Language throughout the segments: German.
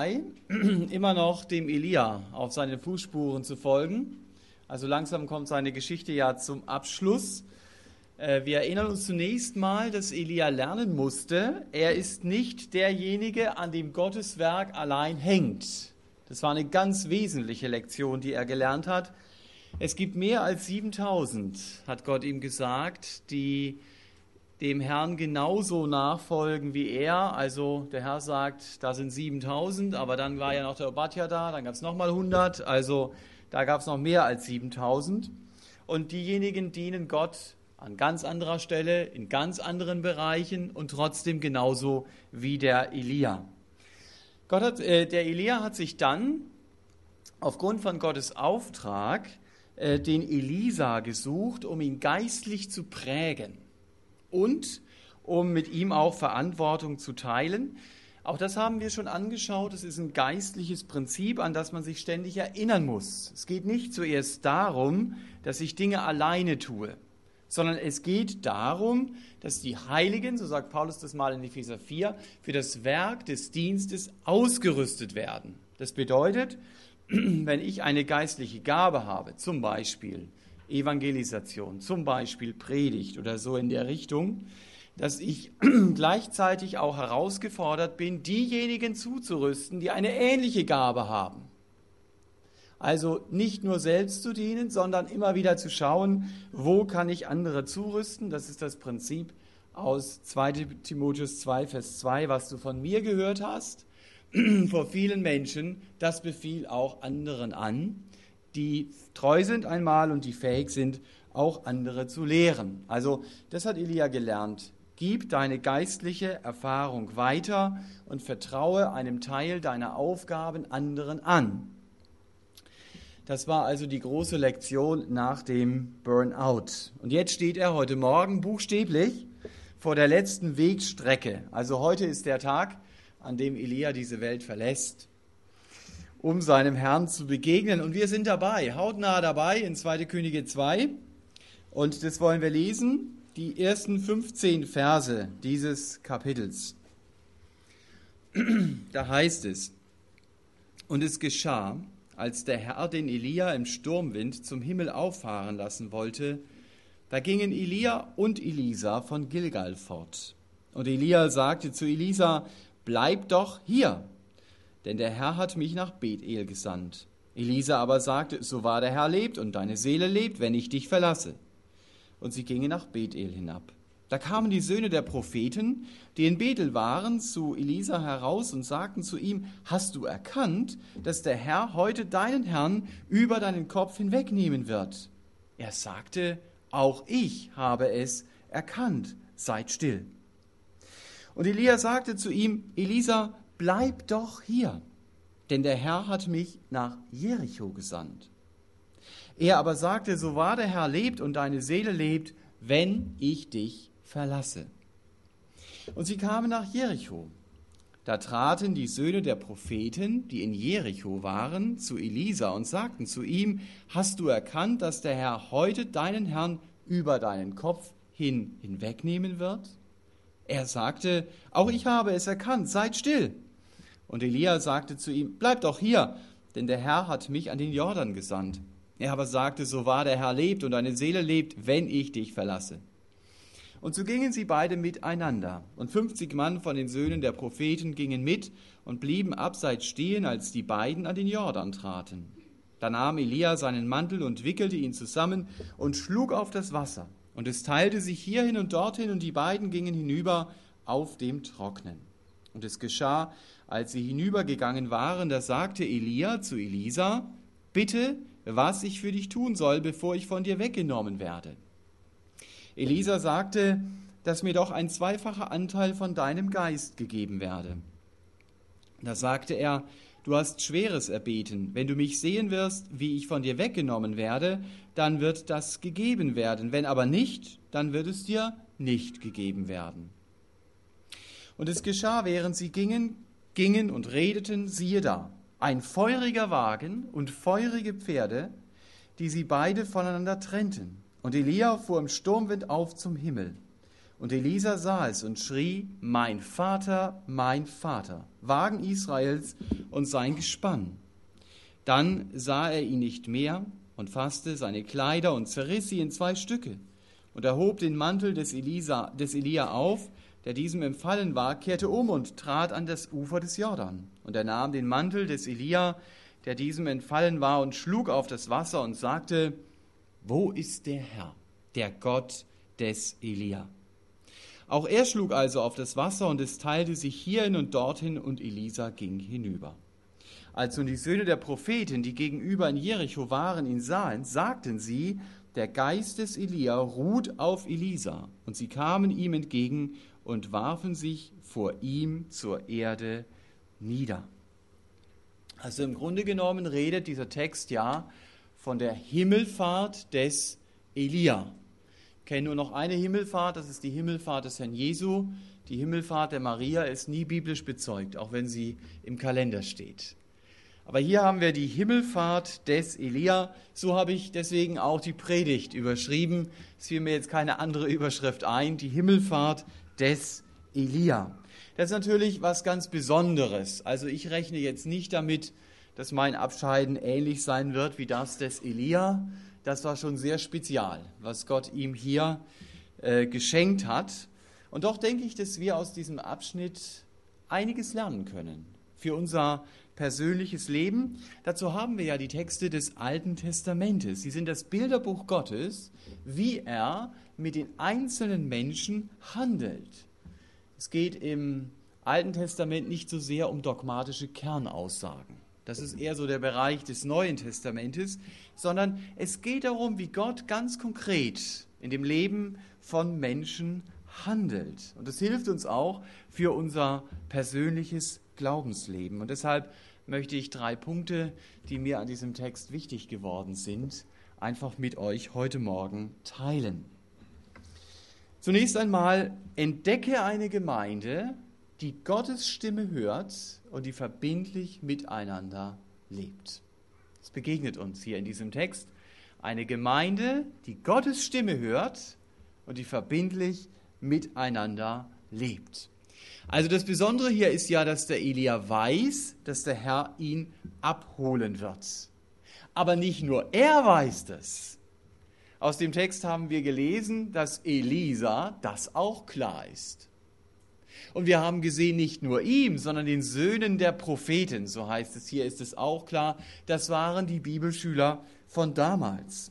immer noch dem Elia auf seine Fußspuren zu folgen. Also langsam kommt seine Geschichte ja zum Abschluss. Äh, wir erinnern uns zunächst mal, dass Elia lernen musste, er ist nicht derjenige, an dem Gottes Werk allein hängt. Das war eine ganz wesentliche Lektion, die er gelernt hat. Es gibt mehr als 7000, hat Gott ihm gesagt, die dem Herrn genauso nachfolgen wie er. Also der Herr sagt, da sind 7000, aber dann war ja noch der Obadja da, dann gab es nochmal 100, also da gab es noch mehr als 7000. Und diejenigen dienen Gott an ganz anderer Stelle, in ganz anderen Bereichen und trotzdem genauso wie der Elia. Gott hat, äh, der Elia hat sich dann aufgrund von Gottes Auftrag äh, den Elisa gesucht, um ihn geistlich zu prägen und um mit ihm auch Verantwortung zu teilen. Auch das haben wir schon angeschaut. Es ist ein geistliches Prinzip, an das man sich ständig erinnern muss. Es geht nicht zuerst darum, dass ich Dinge alleine tue, sondern es geht darum, dass die Heiligen, so sagt Paulus das mal in Epheser 4, für das Werk des Dienstes ausgerüstet werden. Das bedeutet, wenn ich eine geistliche Gabe habe, zum Beispiel Evangelisation, zum Beispiel Predigt oder so in der Richtung, dass ich gleichzeitig auch herausgefordert bin, diejenigen zuzurüsten, die eine ähnliche Gabe haben. Also nicht nur selbst zu dienen, sondern immer wieder zu schauen, wo kann ich andere zurüsten. Das ist das Prinzip aus 2 Timotheus 2, Vers 2, was du von mir gehört hast, vor vielen Menschen, das befiel auch anderen an die treu sind einmal und die fähig sind, auch andere zu lehren. Also das hat Elia gelernt. Gib deine geistliche Erfahrung weiter und vertraue einem Teil deiner Aufgaben anderen an. Das war also die große Lektion nach dem Burnout. Und jetzt steht er heute Morgen buchstäblich vor der letzten Wegstrecke. Also heute ist der Tag, an dem Elia diese Welt verlässt um seinem Herrn zu begegnen. Und wir sind dabei, hautnah dabei in 2. Könige 2. Und das wollen wir lesen, die ersten 15 Verse dieses Kapitels. Da heißt es, und es geschah, als der Herr den Elia im Sturmwind zum Himmel auffahren lassen wollte, da gingen Elia und Elisa von Gilgal fort. Und Elia sagte zu Elisa, bleib doch hier, denn der Herr hat mich nach Bethel gesandt. Elisa aber sagte, so wahr der Herr lebt und deine Seele lebt, wenn ich dich verlasse. Und sie gingen nach Bethel hinab. Da kamen die Söhne der Propheten, die in Bethel waren, zu Elisa heraus und sagten zu ihm, hast du erkannt, dass der Herr heute deinen Herrn über deinen Kopf hinwegnehmen wird? Er sagte, auch ich habe es erkannt, seid still. Und Elia sagte zu ihm, Elisa, bleib doch hier, denn der Herr hat mich nach Jericho gesandt. Er aber sagte, so wahr der Herr lebt und deine Seele lebt, wenn ich dich verlasse. Und sie kamen nach Jericho. Da traten die Söhne der Propheten, die in Jericho waren, zu Elisa und sagten zu ihm, hast du erkannt, dass der Herr heute deinen Herrn über deinen Kopf hin hinwegnehmen wird? Er sagte, auch ich habe es erkannt, seid still. Und Elia sagte zu ihm, bleib doch hier, denn der Herr hat mich an den Jordan gesandt. Er aber sagte, so wahr der Herr lebt und deine Seele lebt, wenn ich dich verlasse. Und so gingen sie beide miteinander. Und fünfzig Mann von den Söhnen der Propheten gingen mit und blieben abseits stehen, als die beiden an den Jordan traten. Da nahm Elia seinen Mantel und wickelte ihn zusammen und schlug auf das Wasser. Und es teilte sich hierhin und dorthin, und die beiden gingen hinüber auf dem Trocknen. Und es geschah, als sie hinübergegangen waren, da sagte Elia zu Elisa, bitte, was ich für dich tun soll, bevor ich von dir weggenommen werde. Elisa sagte, dass mir doch ein zweifacher Anteil von deinem Geist gegeben werde. Da sagte er, du hast Schweres erbeten, wenn du mich sehen wirst, wie ich von dir weggenommen werde, dann wird das gegeben werden, wenn aber nicht, dann wird es dir nicht gegeben werden. Und es geschah, während sie gingen, gingen und redeten, siehe da, ein feuriger Wagen und feurige Pferde, die sie beide voneinander trennten. Und Elia fuhr im Sturmwind auf zum Himmel. Und Elisa sah es und schrie, mein Vater, mein Vater, Wagen Israels und sein Gespann. Dann sah er ihn nicht mehr und fasste seine Kleider und zerriss sie in zwei Stücke und erhob den Mantel des, Elisa, des Elia auf, der diesem empfallen war, kehrte um und trat an das Ufer des Jordan. Und er nahm den Mantel des Elia, der diesem entfallen war, und schlug auf das Wasser und sagte, Wo ist der Herr, der Gott des Elia? Auch er schlug also auf das Wasser, und es teilte sich hierhin und dorthin, und Elisa ging hinüber. Als nun die Söhne der Propheten, die gegenüber in Jericho waren, ihn sahen, sagten sie, der Geist des Elia ruht auf Elisa. Und sie kamen ihm entgegen und warfen sich vor ihm zur Erde nieder. Also im Grunde genommen redet dieser Text ja von der Himmelfahrt des Elia. Ich kenne nur noch eine Himmelfahrt, das ist die Himmelfahrt des Herrn Jesu. Die Himmelfahrt der Maria ist nie biblisch bezeugt, auch wenn sie im Kalender steht. Aber hier haben wir die Himmelfahrt des Elia. So habe ich deswegen auch die Predigt überschrieben. Es fiel mir jetzt keine andere Überschrift ein. Die Himmelfahrt des Elia. Das ist natürlich was ganz Besonderes. Also ich rechne jetzt nicht damit, dass mein Abscheiden ähnlich sein wird wie das des Elia. Das war schon sehr spezial, was Gott ihm hier äh, geschenkt hat. Und doch denke ich, dass wir aus diesem Abschnitt einiges lernen können für unser persönliches Leben. Dazu haben wir ja die Texte des Alten Testamentes. Sie sind das Bilderbuch Gottes, wie er mit den einzelnen Menschen handelt. Es geht im Alten Testament nicht so sehr um dogmatische Kernaussagen. Das ist eher so der Bereich des Neuen Testamentes, sondern es geht darum, wie Gott ganz konkret in dem Leben von Menschen handelt. Und das hilft uns auch für unser persönliches Glaubensleben. Und deshalb möchte ich drei Punkte, die mir an diesem Text wichtig geworden sind, einfach mit euch heute Morgen teilen. Zunächst einmal entdecke eine Gemeinde, die Gottes Stimme hört und die verbindlich miteinander lebt. Es begegnet uns hier in diesem Text. Eine Gemeinde, die Gottes Stimme hört und die verbindlich miteinander lebt. Also das Besondere hier ist ja, dass der Elia weiß, dass der Herr ihn abholen wird. Aber nicht nur er weiß das. Aus dem Text haben wir gelesen, dass Elisa das auch klar ist. Und wir haben gesehen, nicht nur ihm, sondern den Söhnen der Propheten, so heißt es hier, ist es auch klar, das waren die Bibelschüler von damals.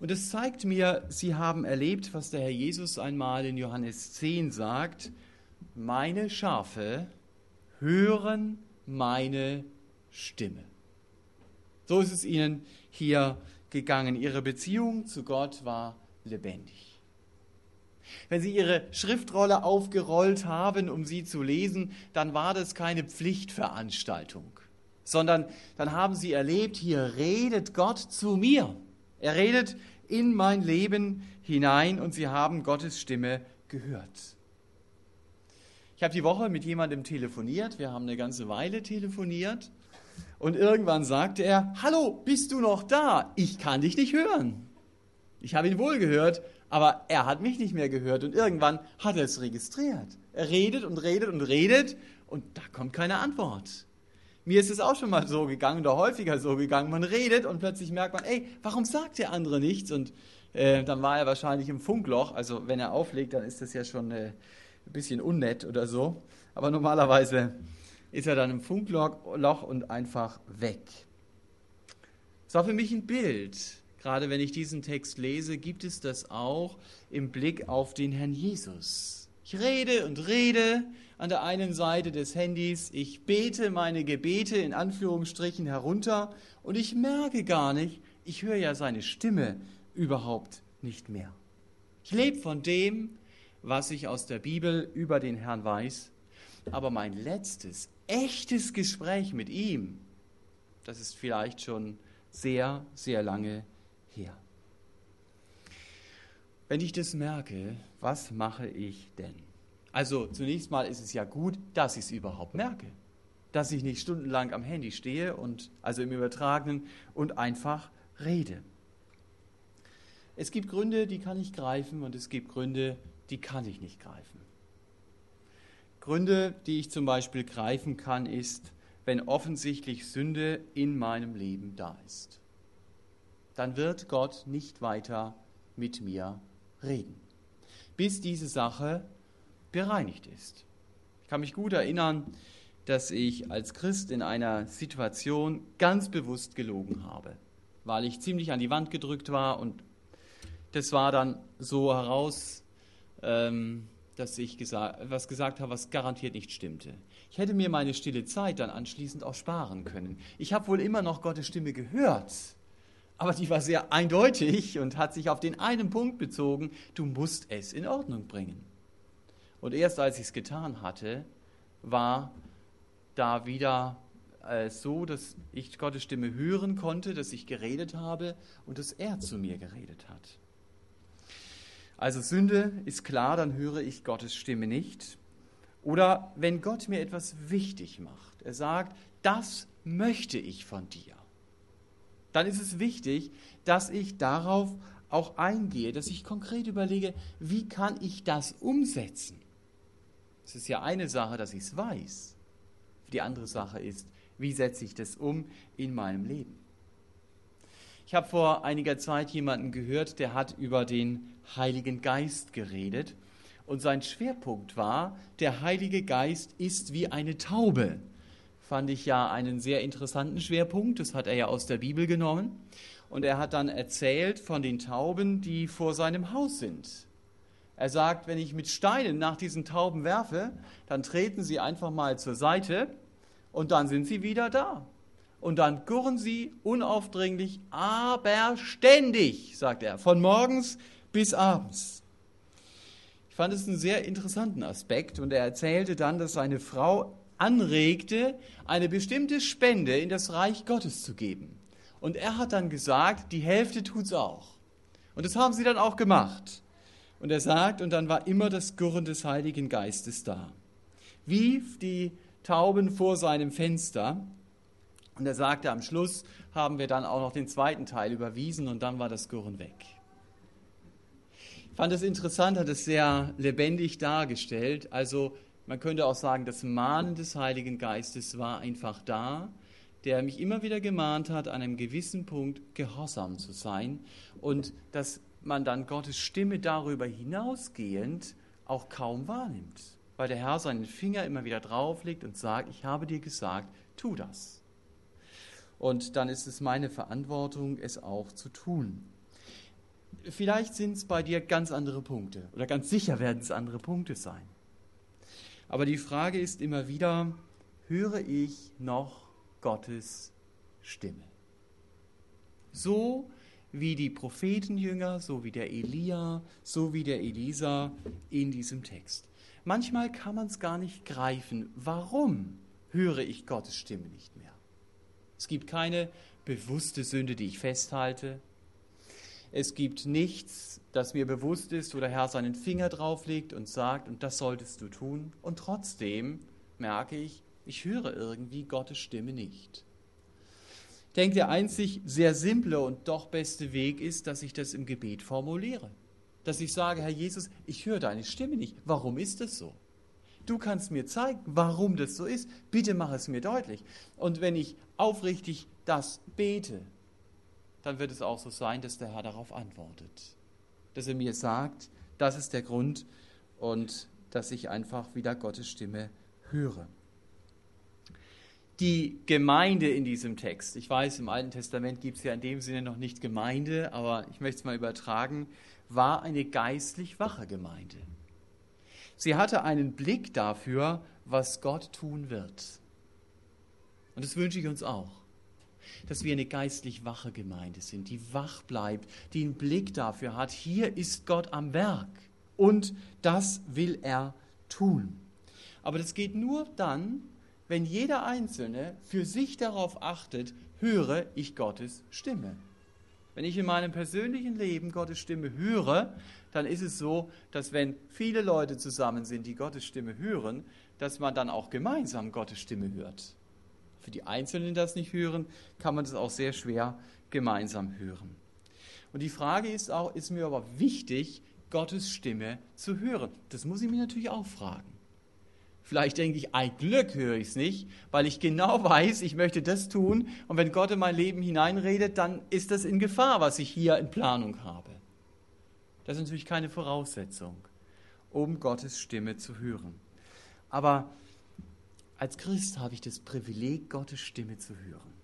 Und es zeigt mir, sie haben erlebt, was der Herr Jesus einmal in Johannes 10 sagt, meine Schafe hören meine Stimme. So ist es ihnen hier gegangen. Ihre Beziehung zu Gott war lebendig. Wenn Sie Ihre Schriftrolle aufgerollt haben, um sie zu lesen, dann war das keine Pflichtveranstaltung, sondern dann haben Sie erlebt, hier redet Gott zu mir. Er redet in mein Leben hinein und Sie haben Gottes Stimme gehört. Ich habe die Woche mit jemandem telefoniert, wir haben eine ganze Weile telefoniert und irgendwann sagte er, hallo, bist du noch da? Ich kann dich nicht hören. Ich habe ihn wohl gehört, aber er hat mich nicht mehr gehört und irgendwann hat er es registriert. Er redet und redet und redet und da kommt keine Antwort. Mir ist es auch schon mal so gegangen oder häufiger so gegangen. Man redet und plötzlich merkt man, ey, warum sagt der andere nichts? Und äh, dann war er wahrscheinlich im Funkloch. Also wenn er auflegt, dann ist das ja schon äh, ein bisschen unnett oder so. Aber normalerweise ist er dann im Funkloch und einfach weg. Das war für mich ein Bild. Gerade wenn ich diesen Text lese, gibt es das auch im Blick auf den Herrn Jesus. Ich rede und rede an der einen Seite des Handys, ich bete meine Gebete in Anführungsstrichen herunter und ich merke gar nicht, ich höre ja seine Stimme überhaupt nicht mehr. Ich lebe von dem, was ich aus der Bibel über den Herrn weiß. Aber mein letztes, echtes Gespräch mit ihm, das ist vielleicht schon sehr, sehr lange her. Wenn ich das merke, was mache ich denn? Also zunächst mal ist es ja gut, dass ich es überhaupt merke. Dass ich nicht stundenlang am Handy stehe und also im Übertragenen und einfach rede. Es gibt Gründe, die kann ich greifen und es gibt Gründe, die kann ich nicht greifen. Gründe, die ich zum Beispiel greifen kann, ist, wenn offensichtlich Sünde in meinem Leben da ist. Dann wird Gott nicht weiter mit mir reden, bis diese Sache bereinigt ist. Ich kann mich gut erinnern, dass ich als Christ in einer Situation ganz bewusst gelogen habe, weil ich ziemlich an die Wand gedrückt war und das war dann so heraus, ähm, dass ich gesa was gesagt habe, was garantiert nicht stimmte. Ich hätte mir meine stille Zeit dann anschließend auch sparen können. Ich habe wohl immer noch Gottes Stimme gehört, aber die war sehr eindeutig und hat sich auf den einen Punkt bezogen, du musst es in Ordnung bringen. Und erst als ich es getan hatte, war da wieder äh, so, dass ich Gottes Stimme hören konnte, dass ich geredet habe und dass er zu mir geredet hat. Also Sünde ist klar, dann höre ich Gottes Stimme nicht. Oder wenn Gott mir etwas wichtig macht, er sagt, das möchte ich von dir, dann ist es wichtig, dass ich darauf auch eingehe, dass ich konkret überlege, wie kann ich das umsetzen? Es ist ja eine Sache, dass ich es weiß. Die andere Sache ist, wie setze ich das um in meinem Leben? Ich habe vor einiger Zeit jemanden gehört, der hat über den Heiligen Geist geredet. Und sein Schwerpunkt war, der Heilige Geist ist wie eine Taube. Fand ich ja einen sehr interessanten Schwerpunkt. Das hat er ja aus der Bibel genommen. Und er hat dann erzählt von den Tauben, die vor seinem Haus sind. Er sagt, wenn ich mit Steinen nach diesen Tauben werfe, dann treten sie einfach mal zur Seite und dann sind sie wieder da. Und dann gurren sie unaufdringlich, aber ständig, sagt er, von morgens bis abends. Ich fand es einen sehr interessanten Aspekt und er erzählte dann, dass seine Frau anregte, eine bestimmte Spende in das Reich Gottes zu geben. Und er hat dann gesagt, die Hälfte tut's auch. Und das haben sie dann auch gemacht. Und er sagt, und dann war immer das Gurren des Heiligen Geistes da. Wie die Tauben vor seinem Fenster. Und er sagte, am Schluss haben wir dann auch noch den zweiten Teil überwiesen und dann war das Gurren weg. Ich fand es interessant, hat es sehr lebendig dargestellt. Also man könnte auch sagen, das Mahnen des Heiligen Geistes war einfach da, der mich immer wieder gemahnt hat, an einem gewissen Punkt gehorsam zu sein und das man dann Gottes Stimme darüber hinausgehend auch kaum wahrnimmt, weil der Herr seinen Finger immer wieder drauflegt und sagt, ich habe dir gesagt, tu das. Und dann ist es meine Verantwortung, es auch zu tun. Vielleicht sind es bei dir ganz andere Punkte oder ganz sicher werden es andere Punkte sein. Aber die Frage ist immer wieder, höre ich noch Gottes Stimme? So wie die Prophetenjünger, so wie der Elia, so wie der Elisa in diesem Text. Manchmal kann man es gar nicht greifen. Warum höre ich Gottes Stimme nicht mehr? Es gibt keine bewusste Sünde, die ich festhalte. Es gibt nichts, das mir bewusst ist, wo der Herr seinen Finger drauflegt und sagt, und das solltest du tun. Und trotzdem merke ich, ich höre irgendwie Gottes Stimme nicht denke, der einzig sehr simple und doch beste Weg ist, dass ich das im Gebet formuliere. Dass ich sage, Herr Jesus, ich höre deine Stimme nicht. Warum ist das so? Du kannst mir zeigen, warum das so ist. Bitte mach es mir deutlich. Und wenn ich aufrichtig das bete, dann wird es auch so sein, dass der Herr darauf antwortet. Dass er mir sagt, das ist der Grund und dass ich einfach wieder Gottes Stimme höre die Gemeinde in diesem Text. Ich weiß, im Alten Testament gibt es ja in dem Sinne noch nicht Gemeinde, aber ich möchte es mal übertragen, war eine geistlich wache Gemeinde. Sie hatte einen Blick dafür, was Gott tun wird. Und das wünsche ich uns auch, dass wir eine geistlich wache Gemeinde sind, die wach bleibt, die einen Blick dafür hat, hier ist Gott am Werk und das will er tun. Aber das geht nur dann, wenn jeder Einzelne für sich darauf achtet, höre ich Gottes Stimme. Wenn ich in meinem persönlichen Leben Gottes Stimme höre, dann ist es so, dass wenn viele Leute zusammen sind, die Gottes Stimme hören, dass man dann auch gemeinsam Gottes Stimme hört. Für die Einzelnen, die das nicht hören, kann man das auch sehr schwer gemeinsam hören. Und die Frage ist auch, ist mir aber wichtig, Gottes Stimme zu hören? Das muss ich mir natürlich auch fragen. Vielleicht denke ich, ein Glück höre ich es nicht, weil ich genau weiß, ich möchte das tun. Und wenn Gott in mein Leben hineinredet, dann ist das in Gefahr, was ich hier in Planung habe. Das ist natürlich keine Voraussetzung, um Gottes Stimme zu hören. Aber als Christ habe ich das Privileg, Gottes Stimme zu hören.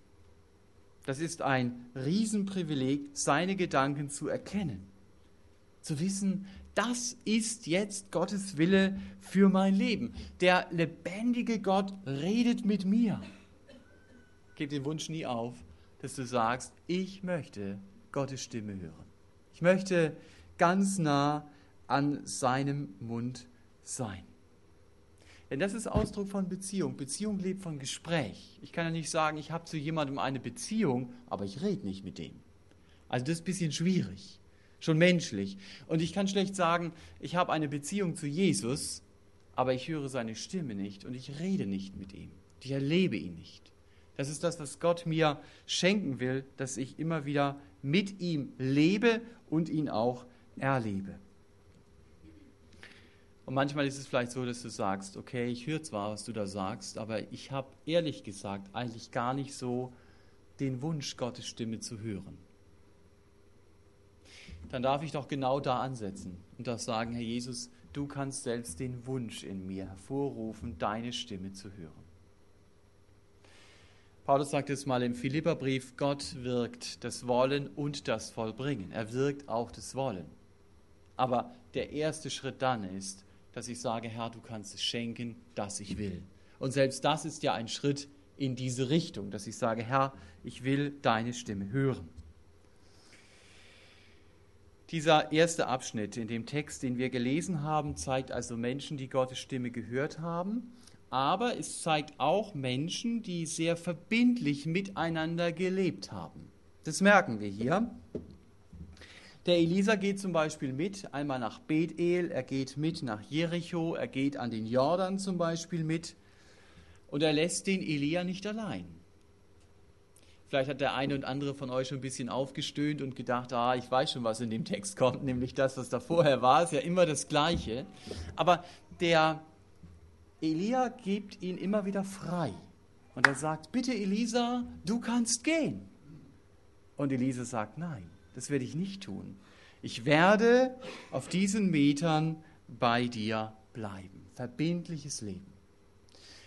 Das ist ein Riesenprivileg, seine Gedanken zu erkennen. Zu wissen, das ist jetzt Gottes Wille für mein Leben. Der lebendige Gott redet mit mir. Gib den Wunsch nie auf, dass du sagst, ich möchte Gottes Stimme hören. Ich möchte ganz nah an seinem Mund sein. Denn das ist Ausdruck von Beziehung. Beziehung lebt von Gespräch. Ich kann ja nicht sagen, ich habe zu jemandem eine Beziehung, aber ich rede nicht mit dem. Also das ist ein bisschen schwierig, schon menschlich. Und ich kann schlecht sagen, ich habe eine Beziehung zu Jesus, aber ich höre seine Stimme nicht und ich rede nicht mit ihm. Ich erlebe ihn nicht. Das ist das, was Gott mir schenken will, dass ich immer wieder mit ihm lebe und ihn auch erlebe. Und manchmal ist es vielleicht so, dass du sagst, okay, ich höre zwar, was du da sagst, aber ich habe ehrlich gesagt eigentlich gar nicht so den Wunsch, Gottes Stimme zu hören. Dann darf ich doch genau da ansetzen und das sagen, Herr Jesus, du kannst selbst den Wunsch in mir hervorrufen, deine Stimme zu hören. Paulus sagt es mal im Philipperbrief, Gott wirkt das Wollen und das Vollbringen. Er wirkt auch das Wollen. Aber der erste Schritt dann ist, dass ich sage, Herr, du kannst es schenken, dass ich will. Und selbst das ist ja ein Schritt in diese Richtung, dass ich sage, Herr, ich will deine Stimme hören. Dieser erste Abschnitt in dem Text, den wir gelesen haben, zeigt also Menschen, die Gottes Stimme gehört haben, aber es zeigt auch Menschen, die sehr verbindlich miteinander gelebt haben. Das merken wir hier. Der Elisa geht zum Beispiel mit, einmal nach Bethel, er geht mit nach Jericho, er geht an den Jordan zum Beispiel mit und er lässt den Elia nicht allein. Vielleicht hat der eine und andere von euch schon ein bisschen aufgestöhnt und gedacht, ah, ich weiß schon, was in dem Text kommt, nämlich das, was da vorher war, ist ja immer das Gleiche. Aber der Elia gibt ihn immer wieder frei. Und er sagt, bitte Elisa, du kannst gehen. Und Elisa sagt, nein. Das werde ich nicht tun. Ich werde auf diesen Metern bei dir bleiben. Verbindliches Leben.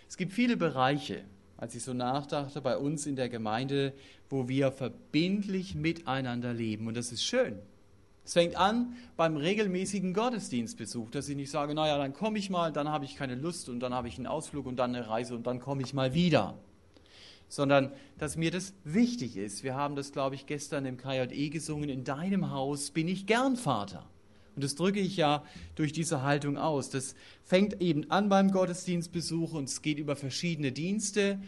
Es gibt viele Bereiche, als ich so nachdachte, bei uns in der Gemeinde, wo wir verbindlich miteinander leben. Und das ist schön. Es fängt an beim regelmäßigen Gottesdienstbesuch, dass ich nicht sage, naja, dann komme ich mal, dann habe ich keine Lust und dann habe ich einen Ausflug und dann eine Reise und dann komme ich mal wieder sondern dass mir das wichtig ist. Wir haben das, glaube ich, gestern im KJE gesungen, in deinem Haus bin ich gern Vater. Und das drücke ich ja durch diese Haltung aus. Das fängt eben an beim Gottesdienstbesuch und es geht über verschiedene Dienste.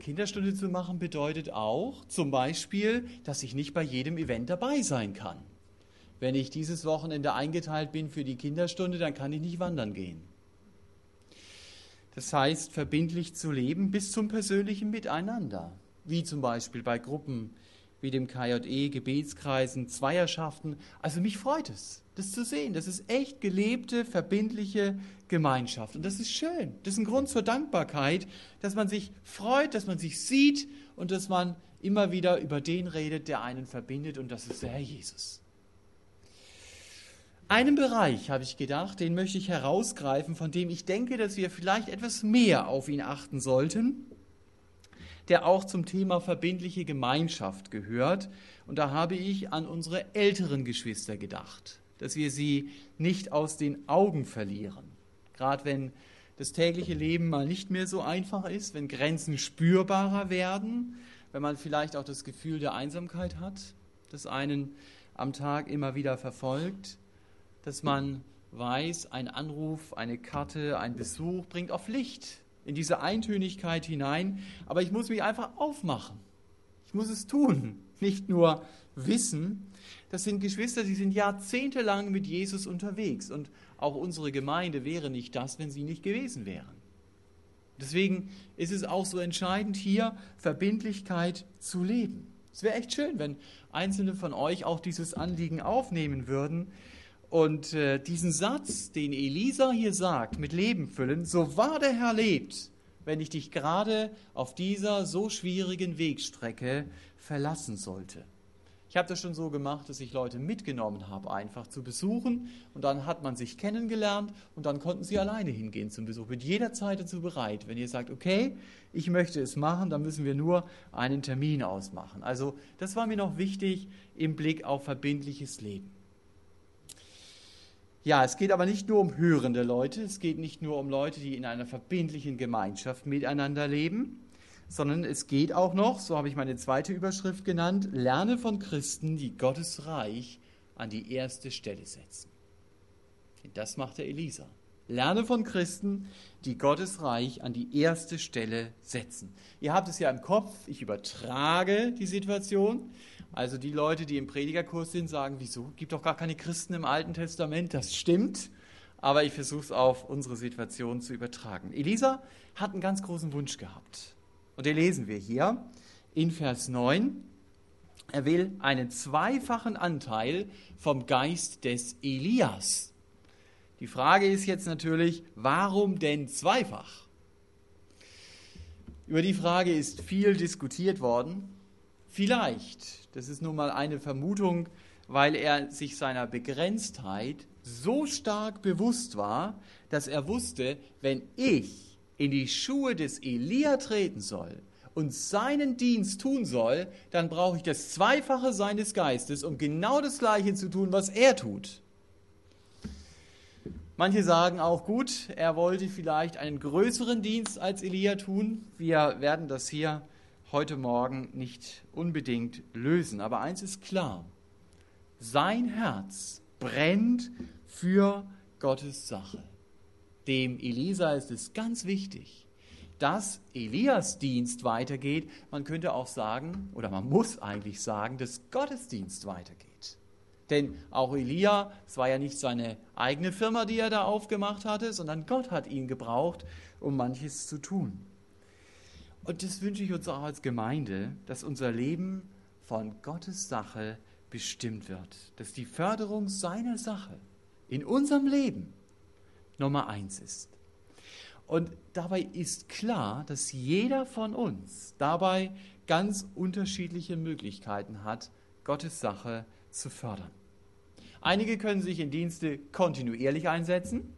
Kinderstunde zu machen bedeutet auch zum Beispiel, dass ich nicht bei jedem Event dabei sein kann. Wenn ich dieses Wochenende eingeteilt bin für die Kinderstunde, dann kann ich nicht wandern gehen. Das heißt, verbindlich zu leben bis zum persönlichen Miteinander, wie zum Beispiel bei Gruppen wie dem KJE, Gebetskreisen, Zweierschaften. Also mich freut es, das zu sehen. Das ist echt gelebte, verbindliche Gemeinschaft. Und das ist schön. Das ist ein Grund zur Dankbarkeit, dass man sich freut, dass man sich sieht und dass man immer wieder über den redet, der einen verbindet. Und das ist der Herr Jesus. Einen Bereich habe ich gedacht, den möchte ich herausgreifen, von dem ich denke, dass wir vielleicht etwas mehr auf ihn achten sollten, der auch zum Thema verbindliche Gemeinschaft gehört. Und da habe ich an unsere älteren Geschwister gedacht, dass wir sie nicht aus den Augen verlieren. Gerade wenn das tägliche Leben mal nicht mehr so einfach ist, wenn Grenzen spürbarer werden, wenn man vielleicht auch das Gefühl der Einsamkeit hat, das einen am Tag immer wieder verfolgt dass man weiß, ein Anruf, eine Karte, ein Besuch bringt auf Licht in diese Eintönigkeit hinein. Aber ich muss mich einfach aufmachen. Ich muss es tun, nicht nur wissen. Das sind Geschwister, die sind jahrzehntelang mit Jesus unterwegs. Und auch unsere Gemeinde wäre nicht das, wenn sie nicht gewesen wären. Deswegen ist es auch so entscheidend, hier Verbindlichkeit zu leben. Es wäre echt schön, wenn einzelne von euch auch dieses Anliegen aufnehmen würden und äh, diesen Satz, den Elisa hier sagt, mit Leben füllen, so wahr der Herr lebt, wenn ich dich gerade auf dieser so schwierigen Wegstrecke verlassen sollte. Ich habe das schon so gemacht, dass ich Leute mitgenommen habe, einfach zu besuchen. Und dann hat man sich kennengelernt und dann konnten sie alleine hingehen zum Besuch. Bin jederzeit dazu bereit. Wenn ihr sagt, okay, ich möchte es machen, dann müssen wir nur einen Termin ausmachen. Also das war mir noch wichtig im Blick auf verbindliches Leben. Ja, es geht aber nicht nur um hörende Leute, es geht nicht nur um Leute, die in einer verbindlichen Gemeinschaft miteinander leben, sondern es geht auch noch, so habe ich meine zweite Überschrift genannt, lerne von Christen, die Gottes Reich an die erste Stelle setzen. Das macht der Elisa. Lerne von Christen, die Gottes Reich an die erste Stelle setzen. Ihr habt es ja im Kopf, ich übertrage die Situation. Also die Leute, die im Predigerkurs sind, sagen, wieso? Gibt doch gar keine Christen im Alten Testament. Das stimmt, aber ich versuche es auf unsere Situation zu übertragen. Elisa hat einen ganz großen Wunsch gehabt. Und den lesen wir hier in Vers 9. Er will einen zweifachen Anteil vom Geist des Elias. Die Frage ist jetzt natürlich, warum denn zweifach? Über die Frage ist viel diskutiert worden. Vielleicht, das ist nun mal eine Vermutung, weil er sich seiner Begrenztheit so stark bewusst war, dass er wusste, wenn ich in die Schuhe des Elia treten soll und seinen Dienst tun soll, dann brauche ich das Zweifache seines Geistes, um genau das Gleiche zu tun, was er tut. Manche sagen auch gut, er wollte vielleicht einen größeren Dienst als Elia tun. Wir werden das hier heute Morgen nicht unbedingt lösen. Aber eins ist klar, sein Herz brennt für Gottes Sache. Dem Elisa ist es ganz wichtig, dass Elias Dienst weitergeht. Man könnte auch sagen, oder man muss eigentlich sagen, dass Gottes Dienst weitergeht. Denn auch Elia, es war ja nicht seine eigene Firma, die er da aufgemacht hatte, sondern Gott hat ihn gebraucht, um manches zu tun. Und das wünsche ich uns auch als Gemeinde, dass unser Leben von Gottes Sache bestimmt wird, dass die Förderung seiner Sache in unserem Leben Nummer eins ist. Und dabei ist klar, dass jeder von uns dabei ganz unterschiedliche Möglichkeiten hat, Gottes Sache zu fördern. Einige können sich in Dienste kontinuierlich einsetzen,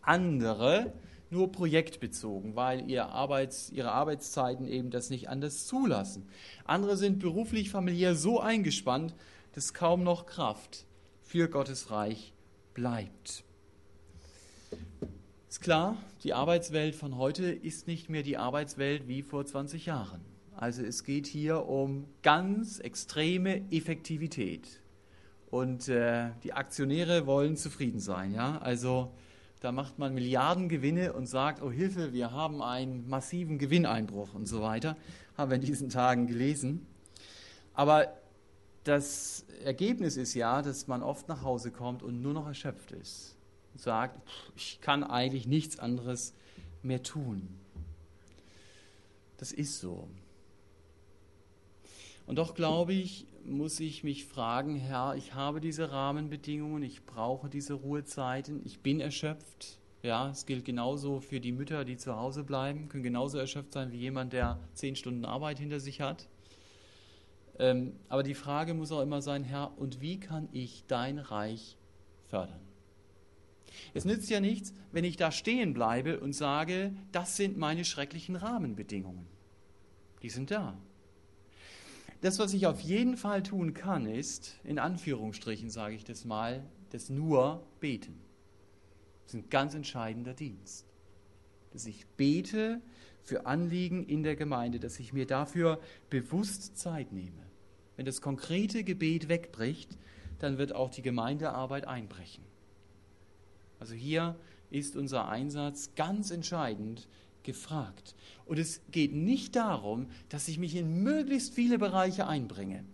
andere nur projektbezogen, weil ihr Arbeits-, ihre Arbeitszeiten eben das nicht anders zulassen. Andere sind beruflich, familiär so eingespannt, dass kaum noch Kraft für Gottes Reich bleibt. Ist klar, die Arbeitswelt von heute ist nicht mehr die Arbeitswelt wie vor 20 Jahren. Also es geht hier um ganz extreme Effektivität. Und äh, die Aktionäre wollen zufrieden sein. Ja? Also da macht man Milliarden Gewinne und sagt, oh Hilfe, wir haben einen massiven Gewinneinbruch und so weiter. Haben wir in diesen Tagen gelesen. Aber das Ergebnis ist ja, dass man oft nach Hause kommt und nur noch erschöpft ist sagt, ich kann eigentlich nichts anderes mehr tun. Das ist so. Und doch glaube ich, muss ich mich fragen, Herr, ich habe diese Rahmenbedingungen, ich brauche diese Ruhezeiten, ich bin erschöpft. Ja, es gilt genauso für die Mütter, die zu Hause bleiben, können genauso erschöpft sein wie jemand, der zehn Stunden Arbeit hinter sich hat. Ähm, aber die Frage muss auch immer sein, Herr, und wie kann ich dein Reich fördern? Es nützt ja nichts, wenn ich da stehen bleibe und sage, das sind meine schrecklichen Rahmenbedingungen. Die sind da. Das, was ich auf jeden Fall tun kann, ist, in Anführungsstrichen sage ich das mal, das nur beten. Das ist ein ganz entscheidender Dienst. Dass ich bete für Anliegen in der Gemeinde, dass ich mir dafür bewusst Zeit nehme. Wenn das konkrete Gebet wegbricht, dann wird auch die Gemeindearbeit einbrechen. Also hier ist unser Einsatz ganz entscheidend gefragt. Und es geht nicht darum, dass ich mich in möglichst viele Bereiche einbringe.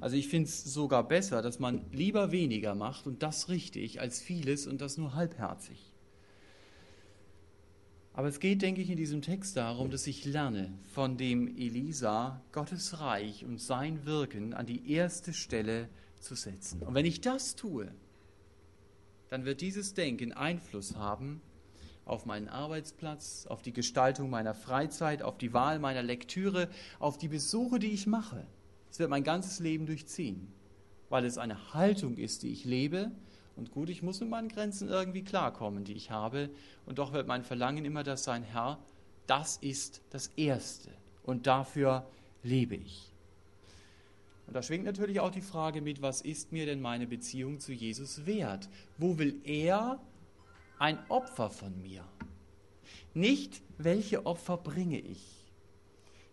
Also ich finde es sogar besser, dass man lieber weniger macht und das richtig, als vieles und das nur halbherzig. Aber es geht, denke ich, in diesem Text darum, dass ich lerne, von dem Elisa Gottes Reich und sein Wirken an die erste Stelle zu setzen. Und wenn ich das tue, dann wird dieses Denken Einfluss haben auf meinen Arbeitsplatz, auf die Gestaltung meiner Freizeit, auf die Wahl meiner Lektüre, auf die Besuche, die ich mache. Es wird mein ganzes Leben durchziehen, weil es eine Haltung ist, die ich lebe. Und gut, ich muss mit meinen Grenzen irgendwie klarkommen, die ich habe. Und doch wird mein Verlangen immer das sein, Herr, das ist das Erste. Und dafür lebe ich. Und da schwingt natürlich auch die Frage mit, was ist mir denn meine Beziehung zu Jesus wert? Wo will er ein Opfer von mir? Nicht, welche Opfer bringe ich?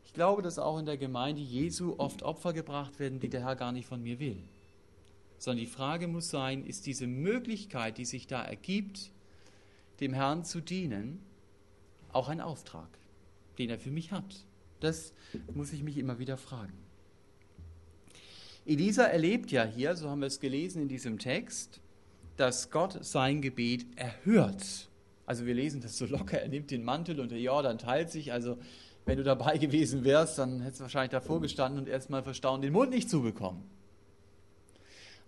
Ich glaube, dass auch in der Gemeinde Jesu oft Opfer gebracht werden, die der Herr gar nicht von mir will. Sondern die Frage muss sein, ist diese Möglichkeit, die sich da ergibt, dem Herrn zu dienen, auch ein Auftrag, den er für mich hat? Das muss ich mich immer wieder fragen. Elisa erlebt ja hier, so haben wir es gelesen in diesem Text, dass Gott sein Gebet erhört. Also wir lesen das so locker, er nimmt den Mantel und der Jordan teilt sich. Also wenn du dabei gewesen wärst, dann hättest du wahrscheinlich davor gestanden und erstmal verstaunt den Mund nicht zubekommen.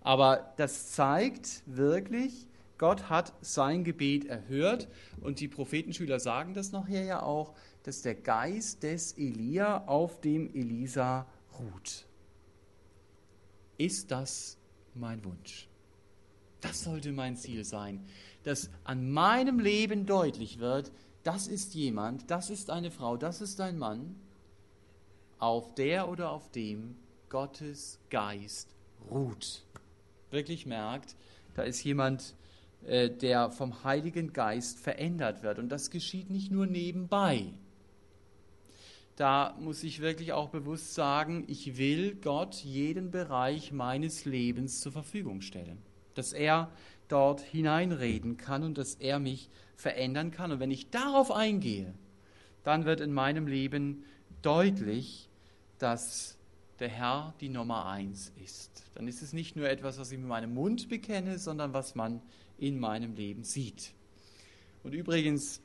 Aber das zeigt wirklich, Gott hat sein Gebet erhört und die Prophetenschüler sagen das nachher ja auch, dass der Geist des Elia auf dem Elisa ruht ist das mein Wunsch. Das sollte mein Ziel sein, dass an meinem Leben deutlich wird, das ist jemand, das ist eine Frau, das ist ein Mann, auf der oder auf dem Gottes Geist ruht. Wirklich merkt, da ist jemand, äh, der vom Heiligen Geist verändert wird. Und das geschieht nicht nur nebenbei, da muss ich wirklich auch bewusst sagen, ich will Gott jeden Bereich meines Lebens zur Verfügung stellen. Dass er dort hineinreden kann und dass er mich verändern kann. Und wenn ich darauf eingehe, dann wird in meinem Leben deutlich, dass der Herr die Nummer eins ist. Dann ist es nicht nur etwas, was ich mit meinem Mund bekenne, sondern was man in meinem Leben sieht. Und übrigens,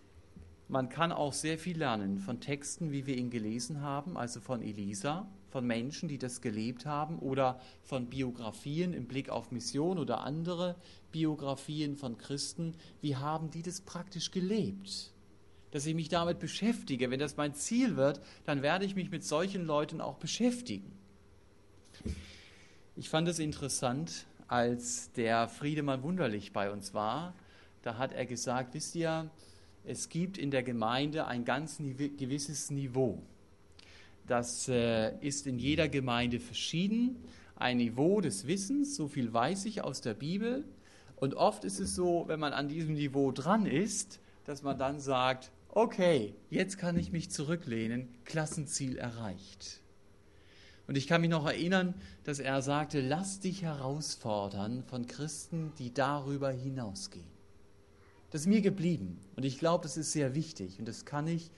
man kann auch sehr viel lernen von Texten, wie wir ihn gelesen haben, also von Elisa, von Menschen, die das gelebt haben oder von Biografien im Blick auf Mission oder andere Biografien von Christen. Wie haben die das praktisch gelebt? Dass ich mich damit beschäftige. Wenn das mein Ziel wird, dann werde ich mich mit solchen Leuten auch beschäftigen. Ich fand es interessant, als der Friedemann Wunderlich bei uns war. Da hat er gesagt, wisst ihr, es gibt in der Gemeinde ein ganz gewisses Niveau. Das äh, ist in jeder Gemeinde verschieden. Ein Niveau des Wissens, so viel weiß ich aus der Bibel. Und oft ist es so, wenn man an diesem Niveau dran ist, dass man dann sagt, okay, jetzt kann ich mich zurücklehnen, Klassenziel erreicht. Und ich kann mich noch erinnern, dass er sagte, lass dich herausfordern von Christen, die darüber hinausgehen. Das ist mir geblieben. Und ich glaube, das ist sehr wichtig. Und das kann ich,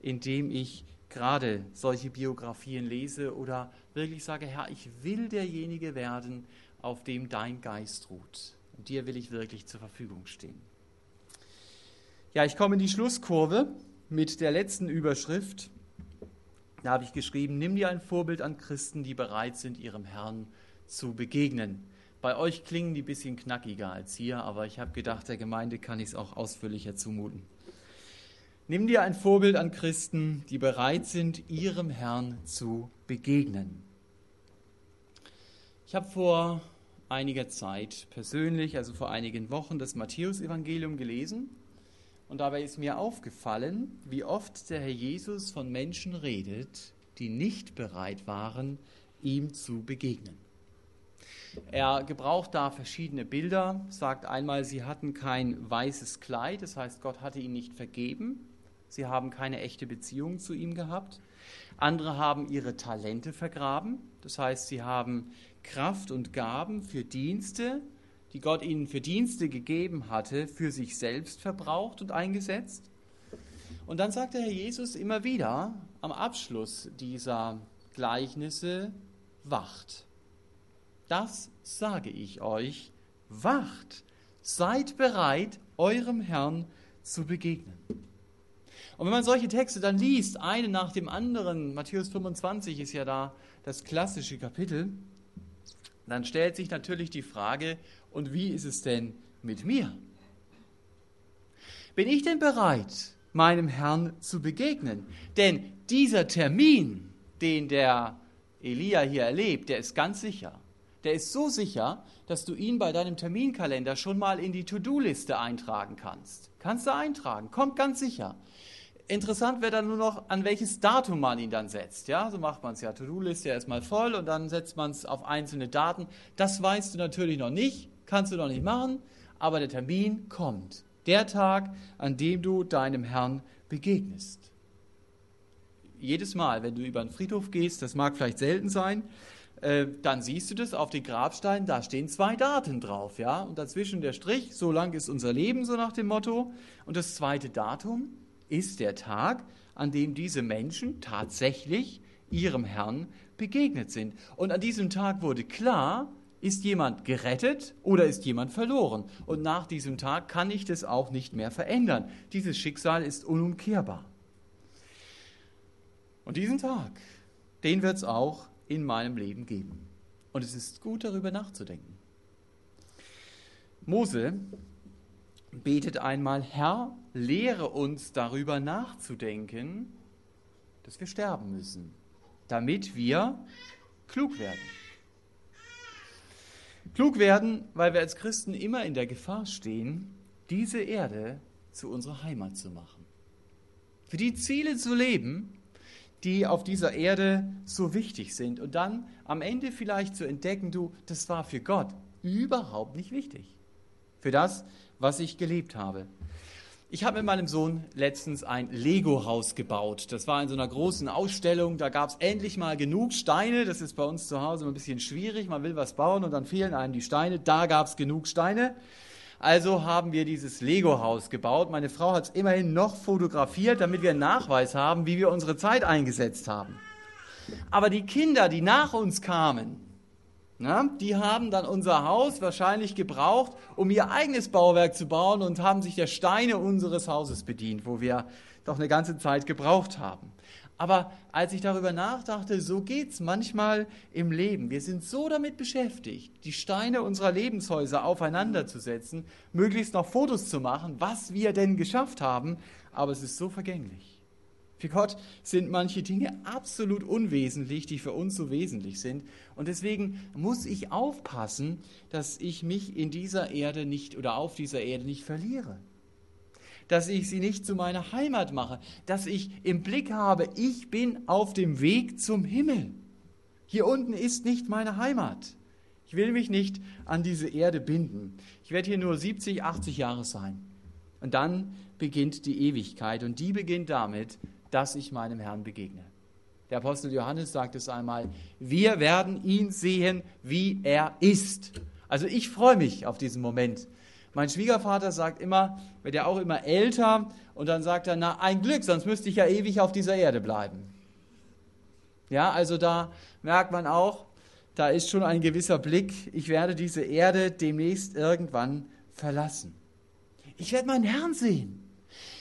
indem ich gerade solche Biografien lese oder wirklich sage, Herr, ich will derjenige werden, auf dem dein Geist ruht. Und dir will ich wirklich zur Verfügung stehen. Ja, ich komme in die Schlusskurve mit der letzten Überschrift. Da habe ich geschrieben, nimm dir ein Vorbild an Christen, die bereit sind, ihrem Herrn zu begegnen. Bei euch klingen die ein bisschen knackiger als hier, aber ich habe gedacht, der Gemeinde kann ich es auch ausführlicher zumuten. Nimm dir ein Vorbild an Christen, die bereit sind, ihrem Herrn zu begegnen. Ich habe vor einiger Zeit persönlich, also vor einigen Wochen, das Matthäusevangelium gelesen und dabei ist mir aufgefallen, wie oft der Herr Jesus von Menschen redet, die nicht bereit waren, ihm zu begegnen. Er gebraucht da verschiedene Bilder, sagt einmal, sie hatten kein weißes Kleid, das heißt, Gott hatte ihnen nicht vergeben, sie haben keine echte Beziehung zu ihm gehabt. Andere haben ihre Talente vergraben, das heißt, sie haben Kraft und Gaben für Dienste, die Gott ihnen für Dienste gegeben hatte, für sich selbst verbraucht und eingesetzt. Und dann sagt der Herr Jesus immer wieder am Abschluss dieser Gleichnisse, wacht. Das sage ich euch, wacht, seid bereit, eurem Herrn zu begegnen. Und wenn man solche Texte dann liest, eine nach dem anderen, Matthäus 25 ist ja da das klassische Kapitel, dann stellt sich natürlich die Frage, und wie ist es denn mit mir? Bin ich denn bereit, meinem Herrn zu begegnen? Denn dieser Termin, den der Elia hier erlebt, der ist ganz sicher. Der ist so sicher, dass du ihn bei deinem Terminkalender schon mal in die To-Do-Liste eintragen kannst. Kannst du eintragen, kommt ganz sicher. Interessant wäre dann nur noch, an welches Datum man ihn dann setzt. Ja, so macht man es ja. To-Do-Liste erstmal voll und dann setzt man es auf einzelne Daten. Das weißt du natürlich noch nicht, kannst du noch nicht machen, aber der Termin kommt. Der Tag, an dem du deinem Herrn begegnest. Jedes Mal, wenn du über einen Friedhof gehst, das mag vielleicht selten sein, äh, dann siehst du das auf den Grabsteinen, da stehen zwei Daten drauf, ja, und dazwischen der Strich, so lang ist unser Leben, so nach dem Motto. Und das zweite Datum ist der Tag, an dem diese Menschen tatsächlich ihrem Herrn begegnet sind. Und an diesem Tag wurde klar, ist jemand gerettet oder ist jemand verloren. Und nach diesem Tag kann ich das auch nicht mehr verändern. Dieses Schicksal ist unumkehrbar. Und diesen Tag, den wird es auch in meinem Leben geben. Und es ist gut darüber nachzudenken. Mose betet einmal, Herr, lehre uns darüber nachzudenken, dass wir sterben müssen, damit wir klug werden. Klug werden, weil wir als Christen immer in der Gefahr stehen, diese Erde zu unserer Heimat zu machen. Für die Ziele zu leben, die auf dieser Erde so wichtig sind. Und dann am Ende vielleicht zu entdecken, du, das war für Gott überhaupt nicht wichtig. Für das, was ich gelebt habe. Ich habe mit meinem Sohn letztens ein Lego-Haus gebaut. Das war in so einer großen Ausstellung. Da gab es endlich mal genug Steine. Das ist bei uns zu Hause ein bisschen schwierig. Man will was bauen und dann fehlen einem die Steine. Da gab es genug Steine. Also haben wir dieses Lego-Haus gebaut. Meine Frau hat es immerhin noch fotografiert, damit wir einen Nachweis haben, wie wir unsere Zeit eingesetzt haben. Aber die Kinder, die nach uns kamen, na, die haben dann unser Haus wahrscheinlich gebraucht, um ihr eigenes Bauwerk zu bauen und haben sich der Steine unseres Hauses bedient, wo wir doch eine ganze Zeit gebraucht haben. Aber als ich darüber nachdachte, so geht es manchmal im Leben. Wir sind so damit beschäftigt, die Steine unserer Lebenshäuser aufeinanderzusetzen, möglichst noch Fotos zu machen, was wir denn geschafft haben, aber es ist so vergänglich. Für Gott sind manche Dinge absolut unwesentlich, die für uns so wesentlich sind. Und deswegen muss ich aufpassen, dass ich mich in dieser Erde nicht oder auf dieser Erde nicht verliere dass ich sie nicht zu meiner Heimat mache, dass ich im Blick habe, ich bin auf dem Weg zum Himmel. Hier unten ist nicht meine Heimat. Ich will mich nicht an diese Erde binden. Ich werde hier nur 70, 80 Jahre sein. Und dann beginnt die Ewigkeit und die beginnt damit, dass ich meinem Herrn begegne. Der Apostel Johannes sagt es einmal, wir werden ihn sehen, wie er ist. Also ich freue mich auf diesen Moment, mein Schwiegervater sagt immer, wird ja auch immer älter und dann sagt er, na ein Glück, sonst müsste ich ja ewig auf dieser Erde bleiben. Ja, also da merkt man auch, da ist schon ein gewisser Blick, ich werde diese Erde demnächst irgendwann verlassen. Ich werde meinen Herrn sehen.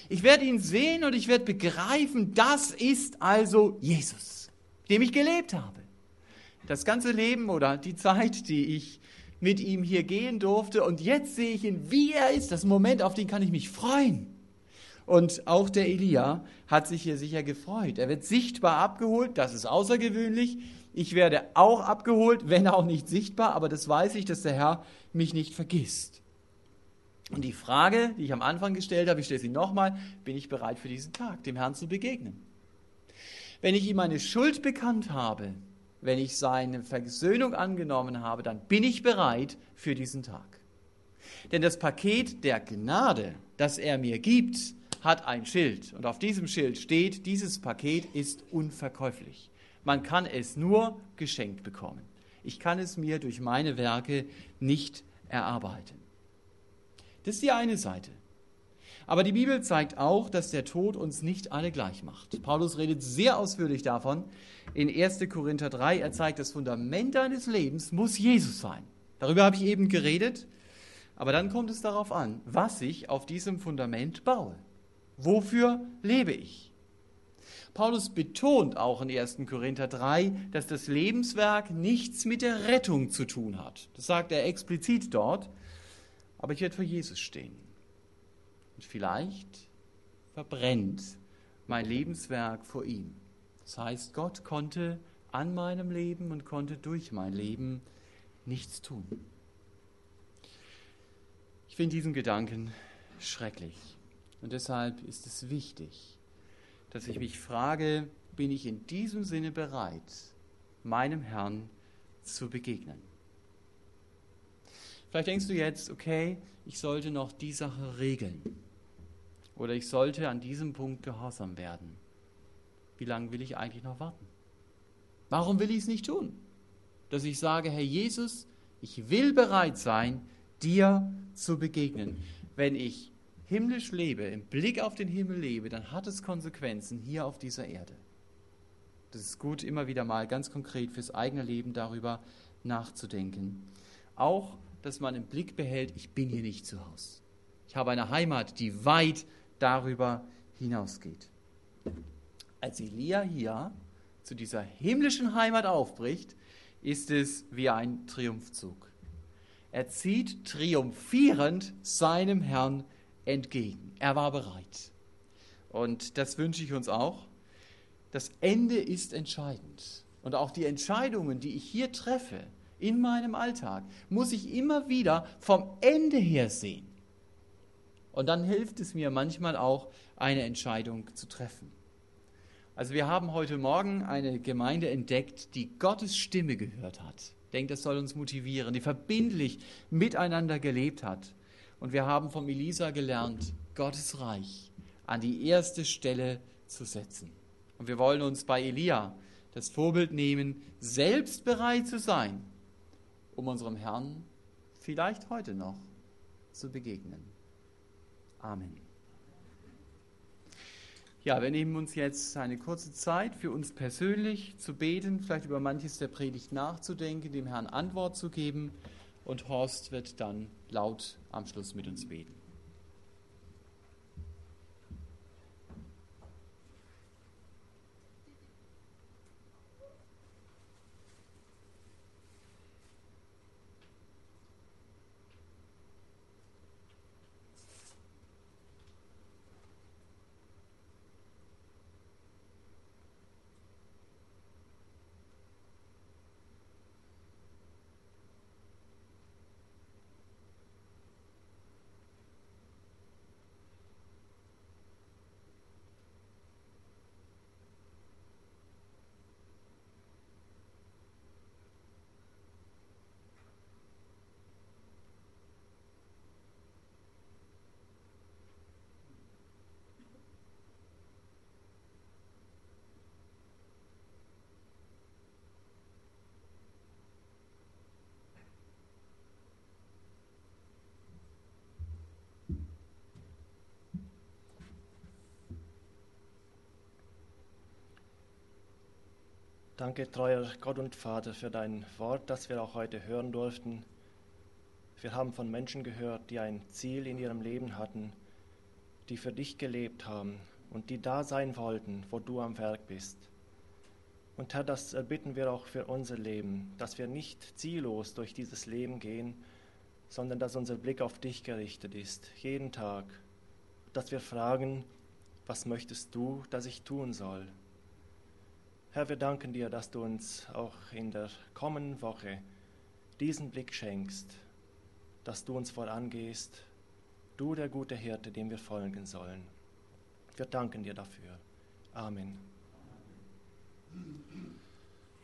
Ich werde ihn sehen und ich werde begreifen, das ist also Jesus, dem ich gelebt habe. Das ganze Leben oder die Zeit, die ich mit ihm hier gehen durfte und jetzt sehe ich ihn, wie er ist. Das Moment, auf den kann ich mich freuen. Und auch der Elia hat sich hier sicher gefreut. Er wird sichtbar abgeholt, das ist außergewöhnlich. Ich werde auch abgeholt, wenn auch nicht sichtbar, aber das weiß ich, dass der Herr mich nicht vergisst. Und die Frage, die ich am Anfang gestellt habe, ich stelle sie nochmal, bin ich bereit für diesen Tag, dem Herrn zu begegnen? Wenn ich ihm meine Schuld bekannt habe, wenn ich seine Versöhnung angenommen habe, dann bin ich bereit für diesen Tag. Denn das Paket der Gnade, das er mir gibt, hat ein Schild. Und auf diesem Schild steht, dieses Paket ist unverkäuflich. Man kann es nur geschenkt bekommen. Ich kann es mir durch meine Werke nicht erarbeiten. Das ist die eine Seite. Aber die Bibel zeigt auch, dass der Tod uns nicht alle gleich macht. Paulus redet sehr ausführlich davon in 1. Korinther 3. Er zeigt, das Fundament deines Lebens muss Jesus sein. Darüber habe ich eben geredet. Aber dann kommt es darauf an, was ich auf diesem Fundament baue. Wofür lebe ich? Paulus betont auch in 1. Korinther 3, dass das Lebenswerk nichts mit der Rettung zu tun hat. Das sagt er explizit dort. Aber ich werde vor Jesus stehen. Und vielleicht verbrennt mein Lebenswerk vor ihm. Das heißt, Gott konnte an meinem Leben und konnte durch mein Leben nichts tun. Ich finde diesen Gedanken schrecklich. Und deshalb ist es wichtig, dass ich mich frage, bin ich in diesem Sinne bereit, meinem Herrn zu begegnen? Vielleicht denkst du jetzt, okay, ich sollte noch die Sache regeln. Oder ich sollte an diesem Punkt gehorsam werden. Wie lange will ich eigentlich noch warten? Warum will ich es nicht tun? Dass ich sage, Herr Jesus, ich will bereit sein, dir zu begegnen. Wenn ich himmlisch lebe, im Blick auf den Himmel lebe, dann hat es Konsequenzen hier auf dieser Erde. Das ist gut, immer wieder mal ganz konkret fürs eigene Leben darüber nachzudenken. Auch, dass man im Blick behält, ich bin hier nicht zu Hause. Ich habe eine Heimat, die weit darüber hinausgeht. Als Elia hier zu dieser himmlischen Heimat aufbricht, ist es wie ein Triumphzug. Er zieht triumphierend seinem Herrn entgegen. Er war bereit. Und das wünsche ich uns auch. Das Ende ist entscheidend. Und auch die Entscheidungen, die ich hier treffe, in meinem Alltag, muss ich immer wieder vom Ende her sehen. Und dann hilft es mir manchmal auch, eine Entscheidung zu treffen. Also wir haben heute Morgen eine Gemeinde entdeckt, die Gottes Stimme gehört hat. Ich denke, das soll uns motivieren, die verbindlich miteinander gelebt hat. Und wir haben vom Elisa gelernt, Gottes Reich an die erste Stelle zu setzen. Und wir wollen uns bei Elia das Vorbild nehmen, selbst bereit zu sein, um unserem Herrn vielleicht heute noch zu begegnen. Amen. Ja, wir nehmen uns jetzt eine kurze Zeit für uns persönlich zu beten, vielleicht über manches der Predigt nachzudenken, dem Herrn Antwort zu geben und Horst wird dann laut am Schluss mit uns beten. Danke, treuer Gott und Vater, für dein Wort, das wir auch heute hören durften. Wir haben von Menschen gehört, die ein Ziel in ihrem Leben hatten, die für dich gelebt haben und die da sein wollten, wo du am Werk bist. Und Herr, das erbitten wir auch für unser Leben, dass wir nicht ziellos durch dieses Leben gehen, sondern dass unser Blick auf dich gerichtet ist, jeden Tag, dass wir fragen, was möchtest du, dass ich tun soll? Herr, wir danken dir, dass du uns auch in der kommenden Woche diesen Blick schenkst, dass du uns vorangehst, du der gute Hirte, dem wir folgen sollen. Wir danken dir dafür. Amen.